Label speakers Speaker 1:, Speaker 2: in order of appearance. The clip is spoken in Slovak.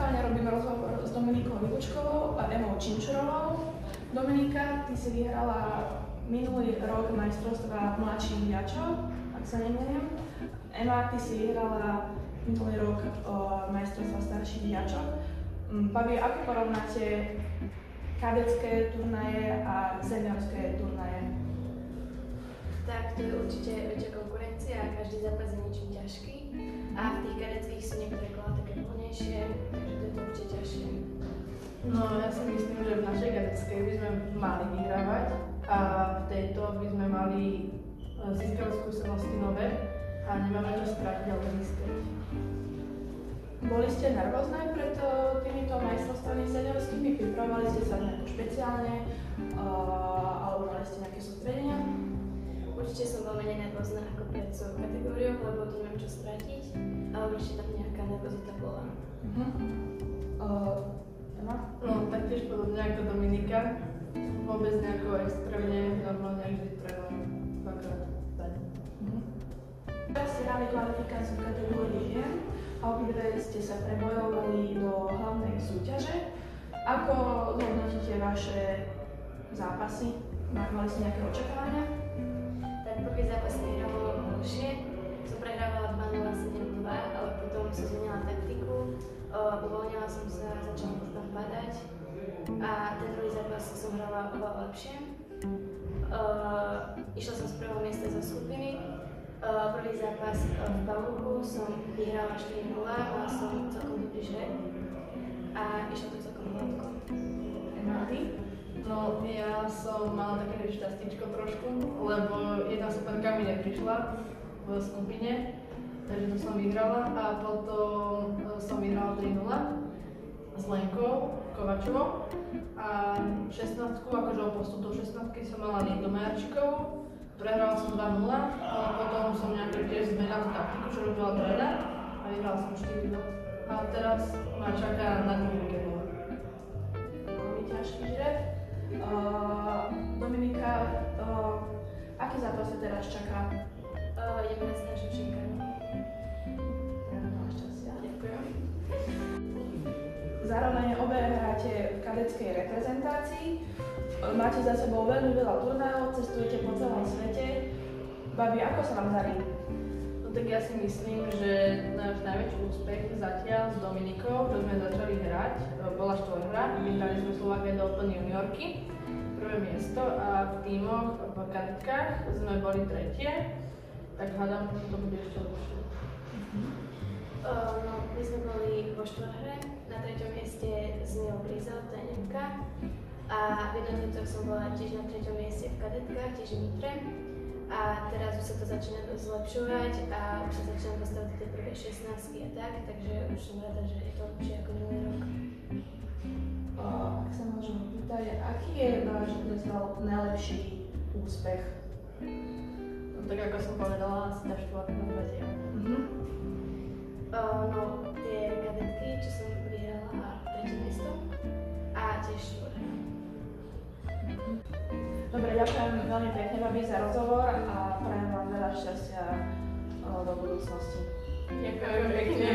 Speaker 1: momentálne robím rozhovor s Dominikou Vybučkovou a Emou Činčurovou. Dominika, ty si vyhrala minulý rok majstrovstva mladších viačov, ak sa nemýlim. Ema, ty si vyhrala minulý rok majstrovstva starších viačov. Mm, Babi, ako porovnáte kadecké turnaje a seniorské turnaje?
Speaker 2: Tak to je určite väčšia konkurencia a každý zápas je niečím ťažký. A v tých kadeckých sú niektoré kola to určite ťažšie.
Speaker 3: No ja si myslím, že v našej kadeckej by sme mali vyhrávať a v tejto by sme mali e, získať skúsenosti nové a nemáme čo stratiť alebo získať.
Speaker 1: Boli ste nervózne pred eh, týmito majstrovstvami seniorskými? Pripravovali ste sa nejako špeciálne? Uh, alebo mali ste nejaké sústredenia?
Speaker 2: Určite som veľmi menej nervózna ako pred svojou kategóriou, lebo tu nemám čo stratiť, ale určite tam nejaká nervozita bola.
Speaker 1: Uh-huh. Uh?
Speaker 3: No taktiež podobne ako Dominika, vôbec nejako extrémne, normálne jak vždy trénujem dvakrát deň.
Speaker 1: Uh-huh. Teraz ste hrali kvalifikáciu kategórii a obidve ste sa prebojovali do hlavnej súťaže. Ako hodnotíte vaše zápasy? Ma- Mali ste nejaké očakávania?
Speaker 2: Lepšie. Uh, išla som z prvého miesta zo skupiny, uh, prvý zápas uh, v Baluku som vyhrala 4-0, mala som celkom dobrý žreb a išlo to celkom hladko.
Speaker 1: A?
Speaker 3: No ja som mala také šťastíčko trošku, lebo jedna superka mi neprišla v skupine, takže to som vyhrala a potom som vyhrala 3-0 s Lenkou Kovačovou a 16 akože o postup do 16 som mala Lindu Majarčikovú, prehrala som 2-0, ale potom som nejak tiež zmenila tú taktiku, čo robila tréner a vyhrala som 4-0. A teraz ma čaká na druhý víkendu.
Speaker 1: Veľmi ťažký žreb. Uh, Dominika, uh, aký zápas sa teraz čaká?
Speaker 2: Uh, ideme na snažiť
Speaker 1: Zároveň obe hráte v kadeckej reprezentácii. Máte za sebou veľmi veľa turnajov, cestujete po celom svete. Babi, ako sa vám darí?
Speaker 3: No tak ja si myslím, že náš najväčší úspech zatiaľ s Dominikou, že sme začali hrať, e, bola štvorhra, vyhrali sme Slovakia do Open juniorky, prvé miesto a v tímoch, v kadetkách sme boli tretie, tak hádam, že to bude ešte lepšie.
Speaker 2: Uh, no, my sme boli vo štvorhre, na treťom mieste s Milou Brizou, to je Nemka. A v jednotlivcoch som bola tiež na treťom mieste v kadetkách, tiež v Nitre. A teraz už sa to začína zlepšovať a už sa začínam dostávať tie prvé 16 a tak, takže už som rada, že je to lepšie ako minulý rok.
Speaker 1: Uh, ak sa môžem opýtať, aký je váš najlepší úspech?
Speaker 3: No tak ako som povedala, asi tá štvorka.
Speaker 1: Mhm.
Speaker 2: Uh,
Speaker 1: ďakujem veľmi pekne, Babi, za rozhovor a prajem vám veľa šťastia uh, do budúcnosti.
Speaker 3: Ďakujem pekne.